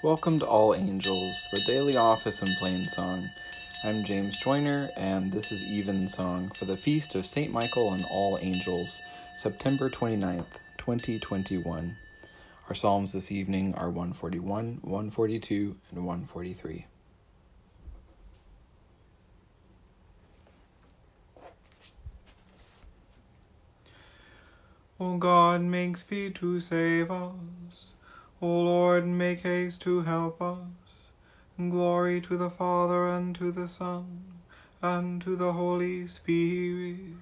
Welcome to All Angels, the daily office and plain song. I'm James Joyner, and this is Evensong for the Feast of St. Michael and All Angels, September 29th, 2021. Our Psalms this evening are 141, 142, and 143. O God, make speed to save us. O Lord, make haste to help us. Glory to the Father, and to the Son, and to the Holy Spirit,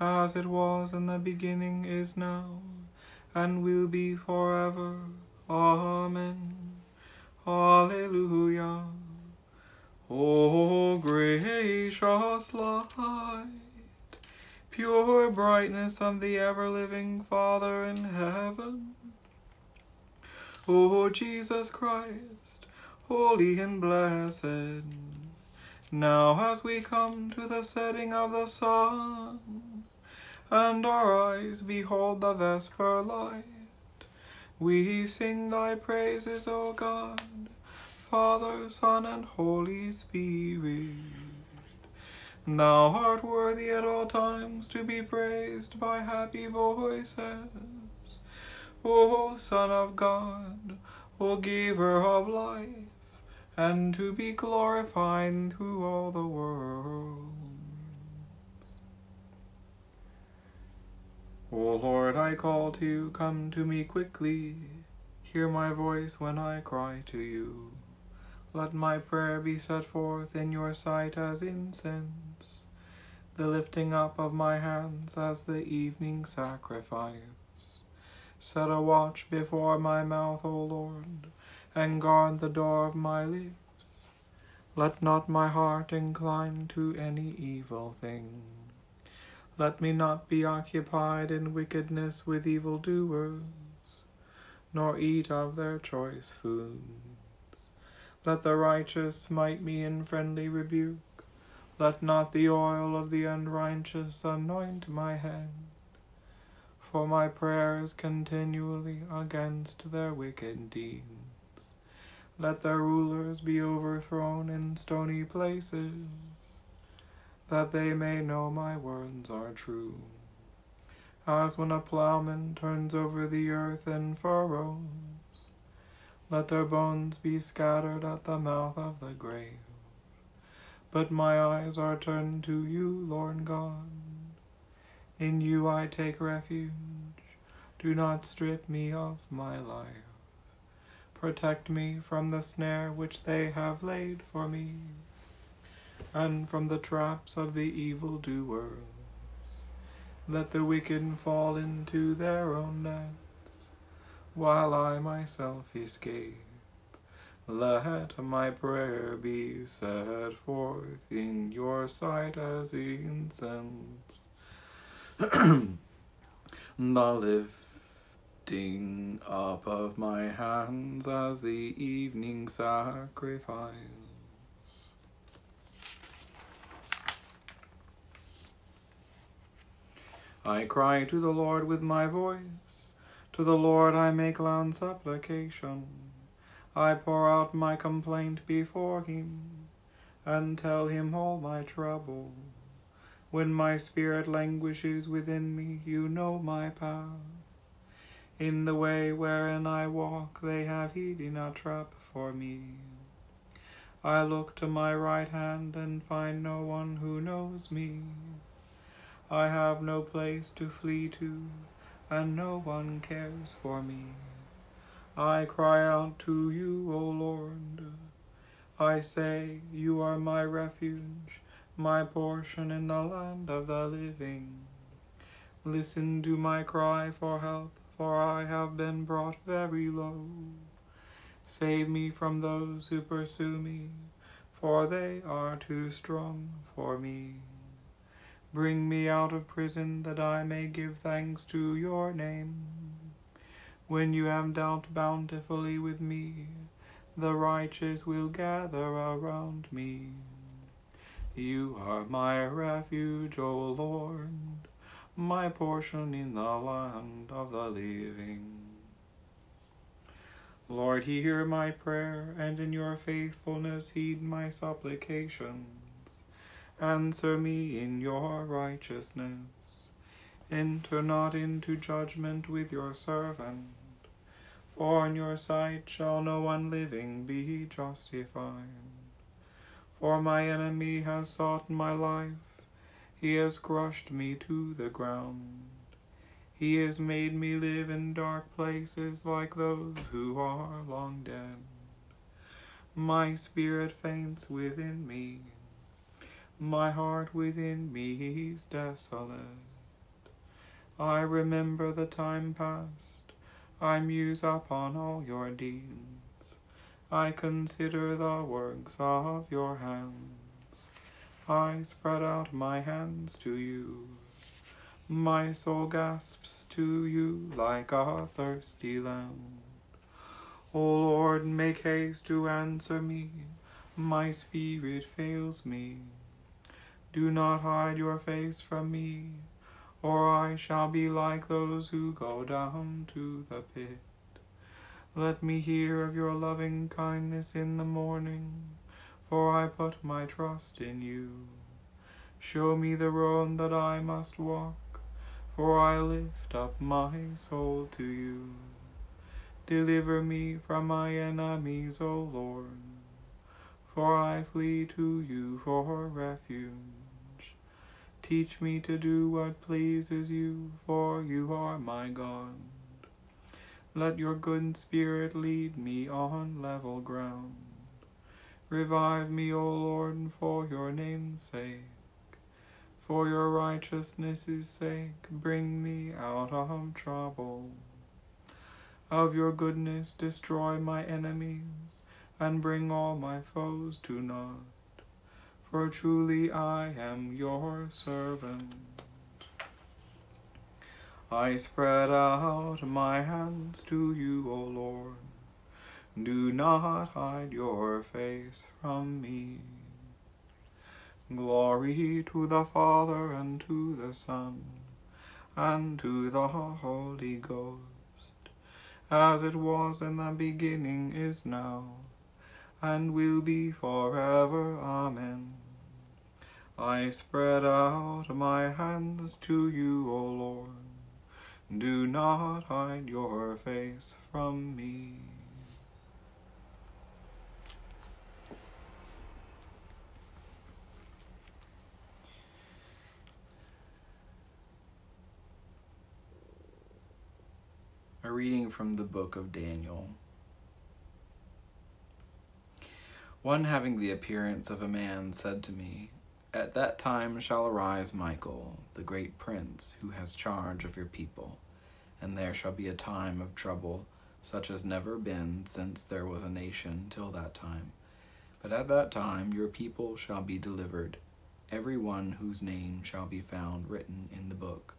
as it was in the beginning, is now, and will be forever. Amen. Alleluia. O gracious light pure brightness of the ever living Father in heaven. O Jesus Christ, holy and blessed, now as we come to the setting of the sun, and our eyes behold the vesper light, we sing thy praises, O God, Father, Son, and Holy Spirit. Thou art worthy at all times to be praised by happy voices. O Son of God, O Giver of life, and to be glorified through all the world. O Lord, I call to you, come to me quickly. Hear my voice when I cry to you. Let my prayer be set forth in your sight as incense, the lifting up of my hands as the evening sacrifice. Set a watch before my mouth, O Lord, and guard the door of my lips. Let not my heart incline to any evil thing. Let me not be occupied in wickedness with evildoers, nor eat of their choice food. Let the righteous smite me in friendly rebuke. Let not the oil of the unrighteous anoint my head. For my prayers continually against their wicked deeds. Let their rulers be overthrown in stony places, that they may know my words are true. As when a plowman turns over the earth in furrows, let their bones be scattered at the mouth of the grave. But my eyes are turned to you, Lord God. In you I take refuge. Do not strip me of my life. Protect me from the snare which they have laid for me, and from the traps of the evil doers. Let the wicked fall into their own nets, while I myself escape. Let my prayer be set forth in your sight as incense. the lifting up of my hands as the evening sacrifice. I cry to the Lord with my voice. To the Lord I make loud supplication. I pour out my complaint before him, and tell him all my trouble. When my spirit languishes within me, you know my path. In the way wherein I walk, they have hidden a trap for me. I look to my right hand and find no one who knows me. I have no place to flee to and no one cares for me. I cry out to you, O Lord. I say, You are my refuge, my portion in the land of the living. Listen to my cry for help, for I have been brought very low. Save me from those who pursue me, for they are too strong for me. Bring me out of prison that I may give thanks to your name. When you have dealt bountifully with me, the righteous will gather around me. You are my refuge, O Lord, my portion in the land of the living. Lord, hear my prayer, and in your faithfulness heed my supplications. Answer me in your righteousness. Enter not into judgment with your servant, for in your sight shall no one living be justified. For my enemy has sought my life, he has crushed me to the ground. He has made me live in dark places like those who are long dead. My spirit faints within me, my heart within me is desolate. I remember the time past, I muse upon all your deeds. I consider the works of your hands. I spread out my hands to you. My soul gasps to you like a thirsty land. O Lord, make haste to answer me. My spirit fails me. Do not hide your face from me, or I shall be like those who go down to the pit. Let me hear of your loving kindness in the morning, for I put my trust in you. Show me the road that I must walk for I lift up my soul to you. Deliver me from my enemies, O Lord, for I flee to you for refuge. Teach me to do what pleases you, for you are my God. Let your good spirit lead me on level ground. Revive me, O Lord, for your name's sake. For your righteousness' sake, bring me out of trouble. Of your goodness, destroy my enemies, and bring all my foes to naught. For truly I am your servant. I spread out my hands to you, O Lord. Do not hide your face from me. Glory to the Father, and to the Son, and to the Holy Ghost, as it was in the beginning, is now, and will be forever. Amen. I spread out my hands to you, O Lord. Do not hide your face from me. A reading from the book of Daniel. One having the appearance of a man said to me, At that time shall arise Michael, the great prince, who has charge of your people, and there shall be a time of trouble, such as never been since there was a nation till that time. But at that time your people shall be delivered, every one whose name shall be found written in the book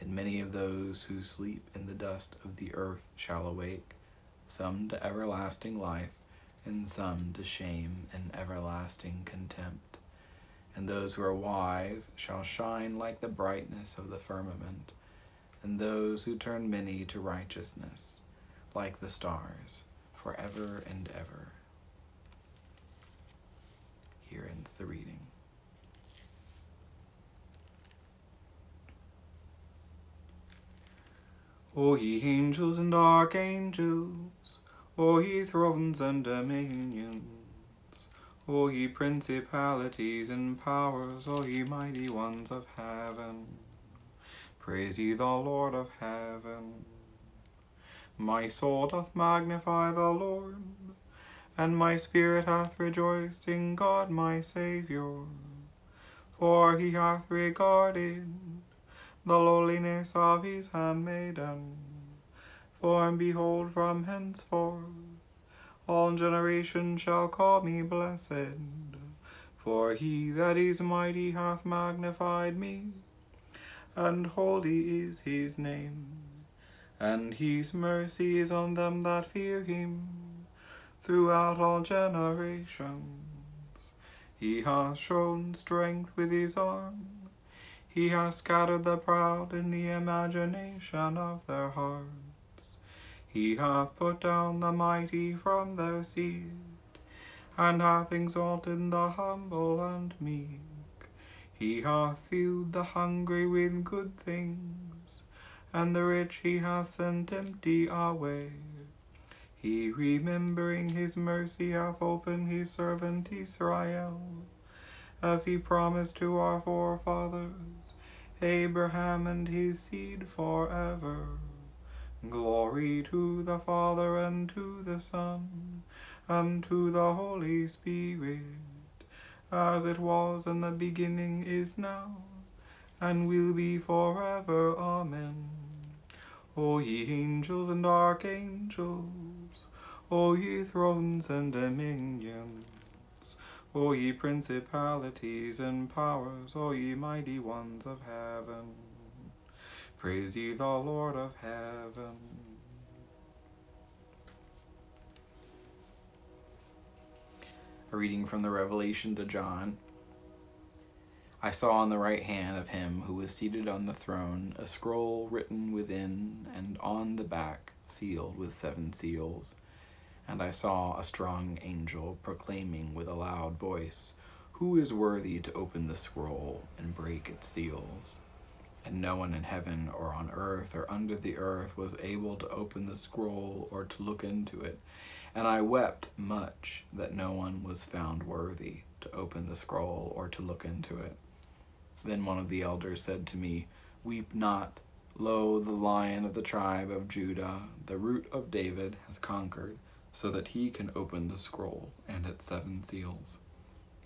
and many of those who sleep in the dust of the earth shall awake, some to everlasting life, and some to shame and everlasting contempt. And those who are wise shall shine like the brightness of the firmament, and those who turn many to righteousness, like the stars, forever and ever. Here ends the reading. O ye angels and archangels, O ye thrones and dominions, O ye principalities and powers, O ye mighty ones of heaven, praise ye the Lord of heaven. My soul doth magnify the Lord, and my spirit hath rejoiced in God my Saviour, for he hath regarded the lowliness of his handmaiden. For behold, from henceforth all generations shall call me blessed. For he that is mighty hath magnified me, and holy is his name. And his mercy is on them that fear him throughout all generations. He hath shown strength with his arm he has scattered the proud in the imagination of their hearts. He hath put down the mighty from their seat, and hath exalted the humble and meek. He hath filled the hungry with good things, and the rich he hath sent empty away. He, remembering his mercy, hath opened his servant Israel, as he promised to our forefathers, Abraham and his seed forever. Glory to the Father, and to the Son, and to the Holy Spirit, as it was in the beginning, is now, and will be forever. Amen. O ye angels and archangels, O ye thrones and dominions, O ye principalities and powers, O ye mighty ones of heaven, praise ye the Lord of heaven. A reading from the Revelation to John. I saw on the right hand of him who was seated on the throne a scroll written within and on the back, sealed with seven seals. And I saw a strong angel proclaiming with a loud voice, Who is worthy to open the scroll and break its seals? And no one in heaven or on earth or under the earth was able to open the scroll or to look into it. And I wept much that no one was found worthy to open the scroll or to look into it. Then one of the elders said to me, Weep not. Lo, the lion of the tribe of Judah, the root of David, has conquered, so that he can open the scroll and its seven seals.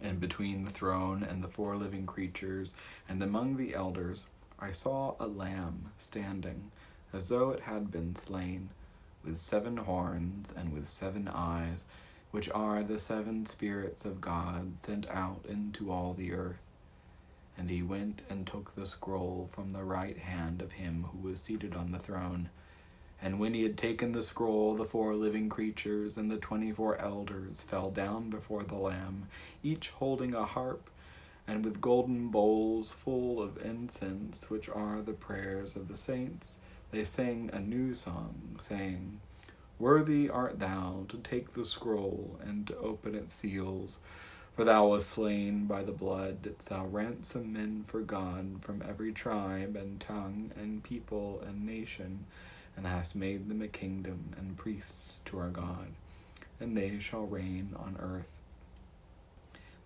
And between the throne and the four living creatures, and among the elders, I saw a lamb standing, as though it had been slain, with seven horns and with seven eyes, which are the seven spirits of God sent out into all the earth. And he went and took the scroll from the right hand of him who was seated on the throne. And when he had taken the scroll, the four living creatures and the twenty four elders fell down before the Lamb, each holding a harp, and with golden bowls full of incense, which are the prayers of the saints, they sang a new song, saying, Worthy art thou to take the scroll and to open its seals. For thou wast slain by the blood, didst thou ransom men for God from every tribe and tongue and people and nation, and hast made them a kingdom and priests to our God, and they shall reign on earth.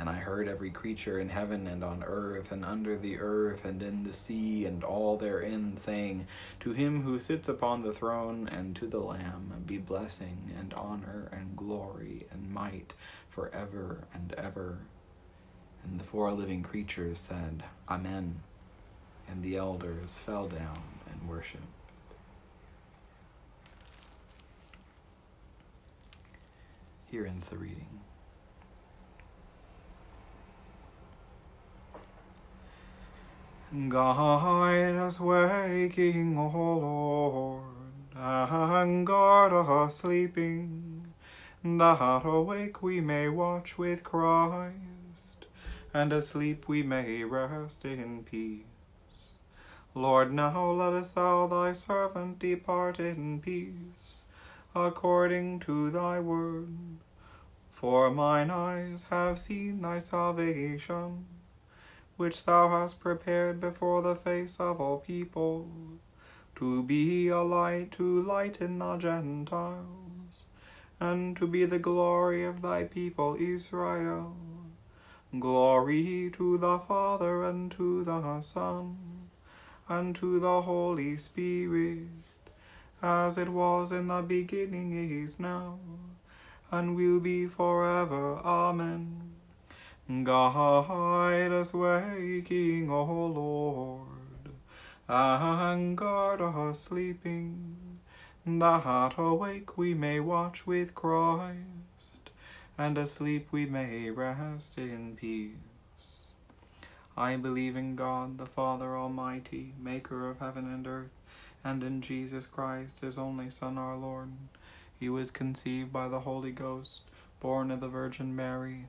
And I heard every creature in heaven and on earth and under the earth and in the sea and all therein saying, To him who sits upon the throne and to the Lamb be blessing and honor and glory and might for ever and ever. And the four living creatures said, Amen. And the elders fell down and worshipped. Here ends the reading. Guide us waking, O Lord, and guard us sleeping, that awake we may watch with Christ, and asleep we may rest in peace. Lord, now lettest thou thy servant depart in peace, according to thy word. For mine eyes have seen thy salvation which thou hast prepared before the face of all people, to be a light to lighten the Gentiles, and to be the glory of thy people Israel. Glory to the Father, and to the Son, and to the Holy Spirit, as it was in the beginning, is now, and will be forever. Amen. Guide us waking, O Lord, and guard us sleeping, that awake we may watch with Christ, and asleep we may rest in peace. I believe in God, the Father Almighty, maker of heaven and earth, and in Jesus Christ, his only Son, our Lord. He was conceived by the Holy Ghost, born of the Virgin Mary,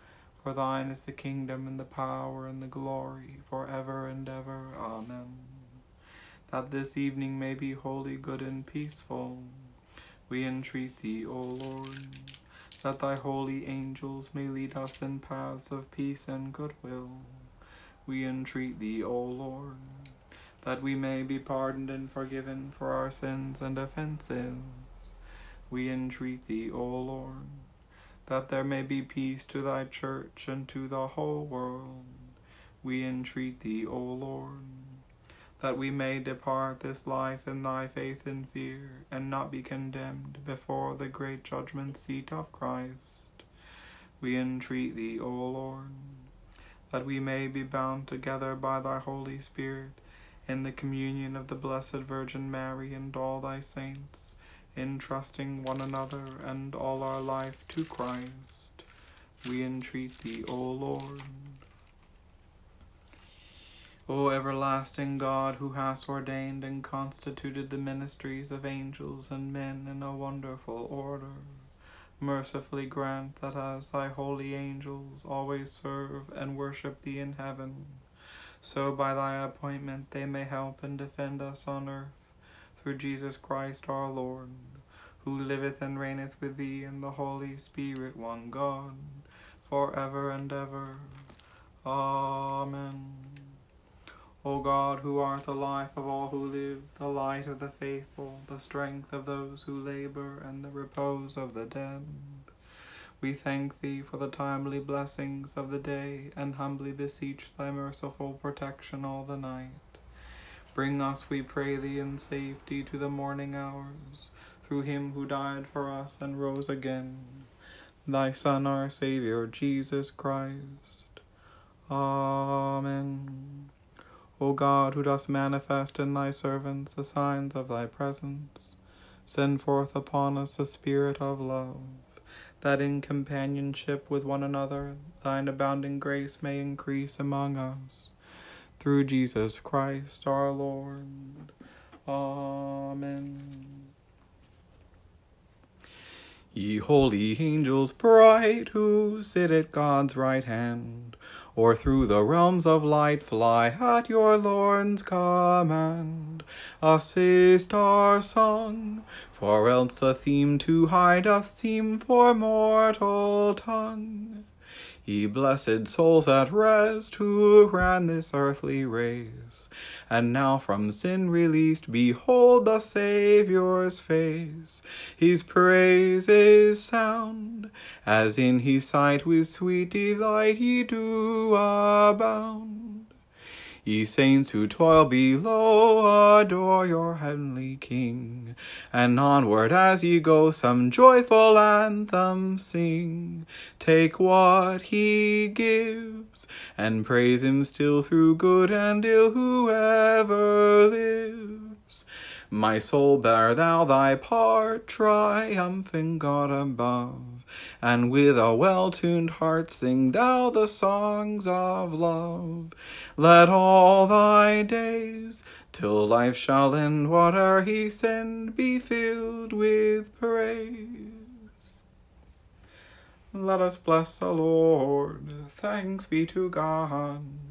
For thine is the kingdom, and the power, and the glory, for ever and ever. Amen. That this evening may be holy, good, and peaceful, we entreat thee, O Lord that thy holy angels may lead us in paths of peace and goodwill. We entreat thee, O Lord, that we may be pardoned and forgiven for our sins and offences. We entreat thee, O Lord, that there may be peace to thy church and to the whole world. We entreat thee, O Lord, that we may depart this life in thy faith and fear, and not be condemned before the great judgment seat of Christ. We entreat thee, O Lord, that we may be bound together by thy Holy Spirit in the communion of the Blessed Virgin Mary and all thy saints, entrusting one another and all our life to Christ. We entreat thee, O Lord. O everlasting God, who hast ordained and constituted the ministries of angels and men in a wonderful order, mercifully grant that as thy holy angels always serve and worship thee in heaven, so by thy appointment they may help and defend us on earth, through Jesus Christ our Lord, who liveth and reigneth with thee in the Holy Spirit, one God, for ever and ever. Amen. O God, who art the life of all who live, the light of the faithful, the strength of those who labor, and the repose of the dead, we thank thee for the timely blessings of the day, and humbly beseech thy merciful protection all the night. Bring us, we pray thee, in safety to the morning hours, through him who died for us and rose again, thy Son, our Saviour, Jesus Christ. Amen. O God, who dost manifest in thy servants the signs of thy presence, send forth upon us the Spirit of love, that in companionship with one another thine abounding grace may increase among us. Through Jesus Christ our Lord. Amen. Ye holy angels bright, who sit at God's right hand, or through the realms of light fly at your Lord's command. Assist our song, for else the theme too high doth seem for mortal tongue. Ye blessed souls at rest, who ran this earthly race, and now from sin released, behold the Saviour's face. His praises sound, as in his sight with sweet delight ye do abound. Ye saints who toil below, adore your heavenly King, and onward as ye go, some joyful anthem sing. Take what he gives, and praise him still through good and ill, whoever lives. My soul, bear thou thy part, triumphing God above and with a well tuned heart sing thou the songs of love. Let all thy days, till life shall end, whate'er he send, be filled with praise. Let us bless the Lord. Thanks be to God.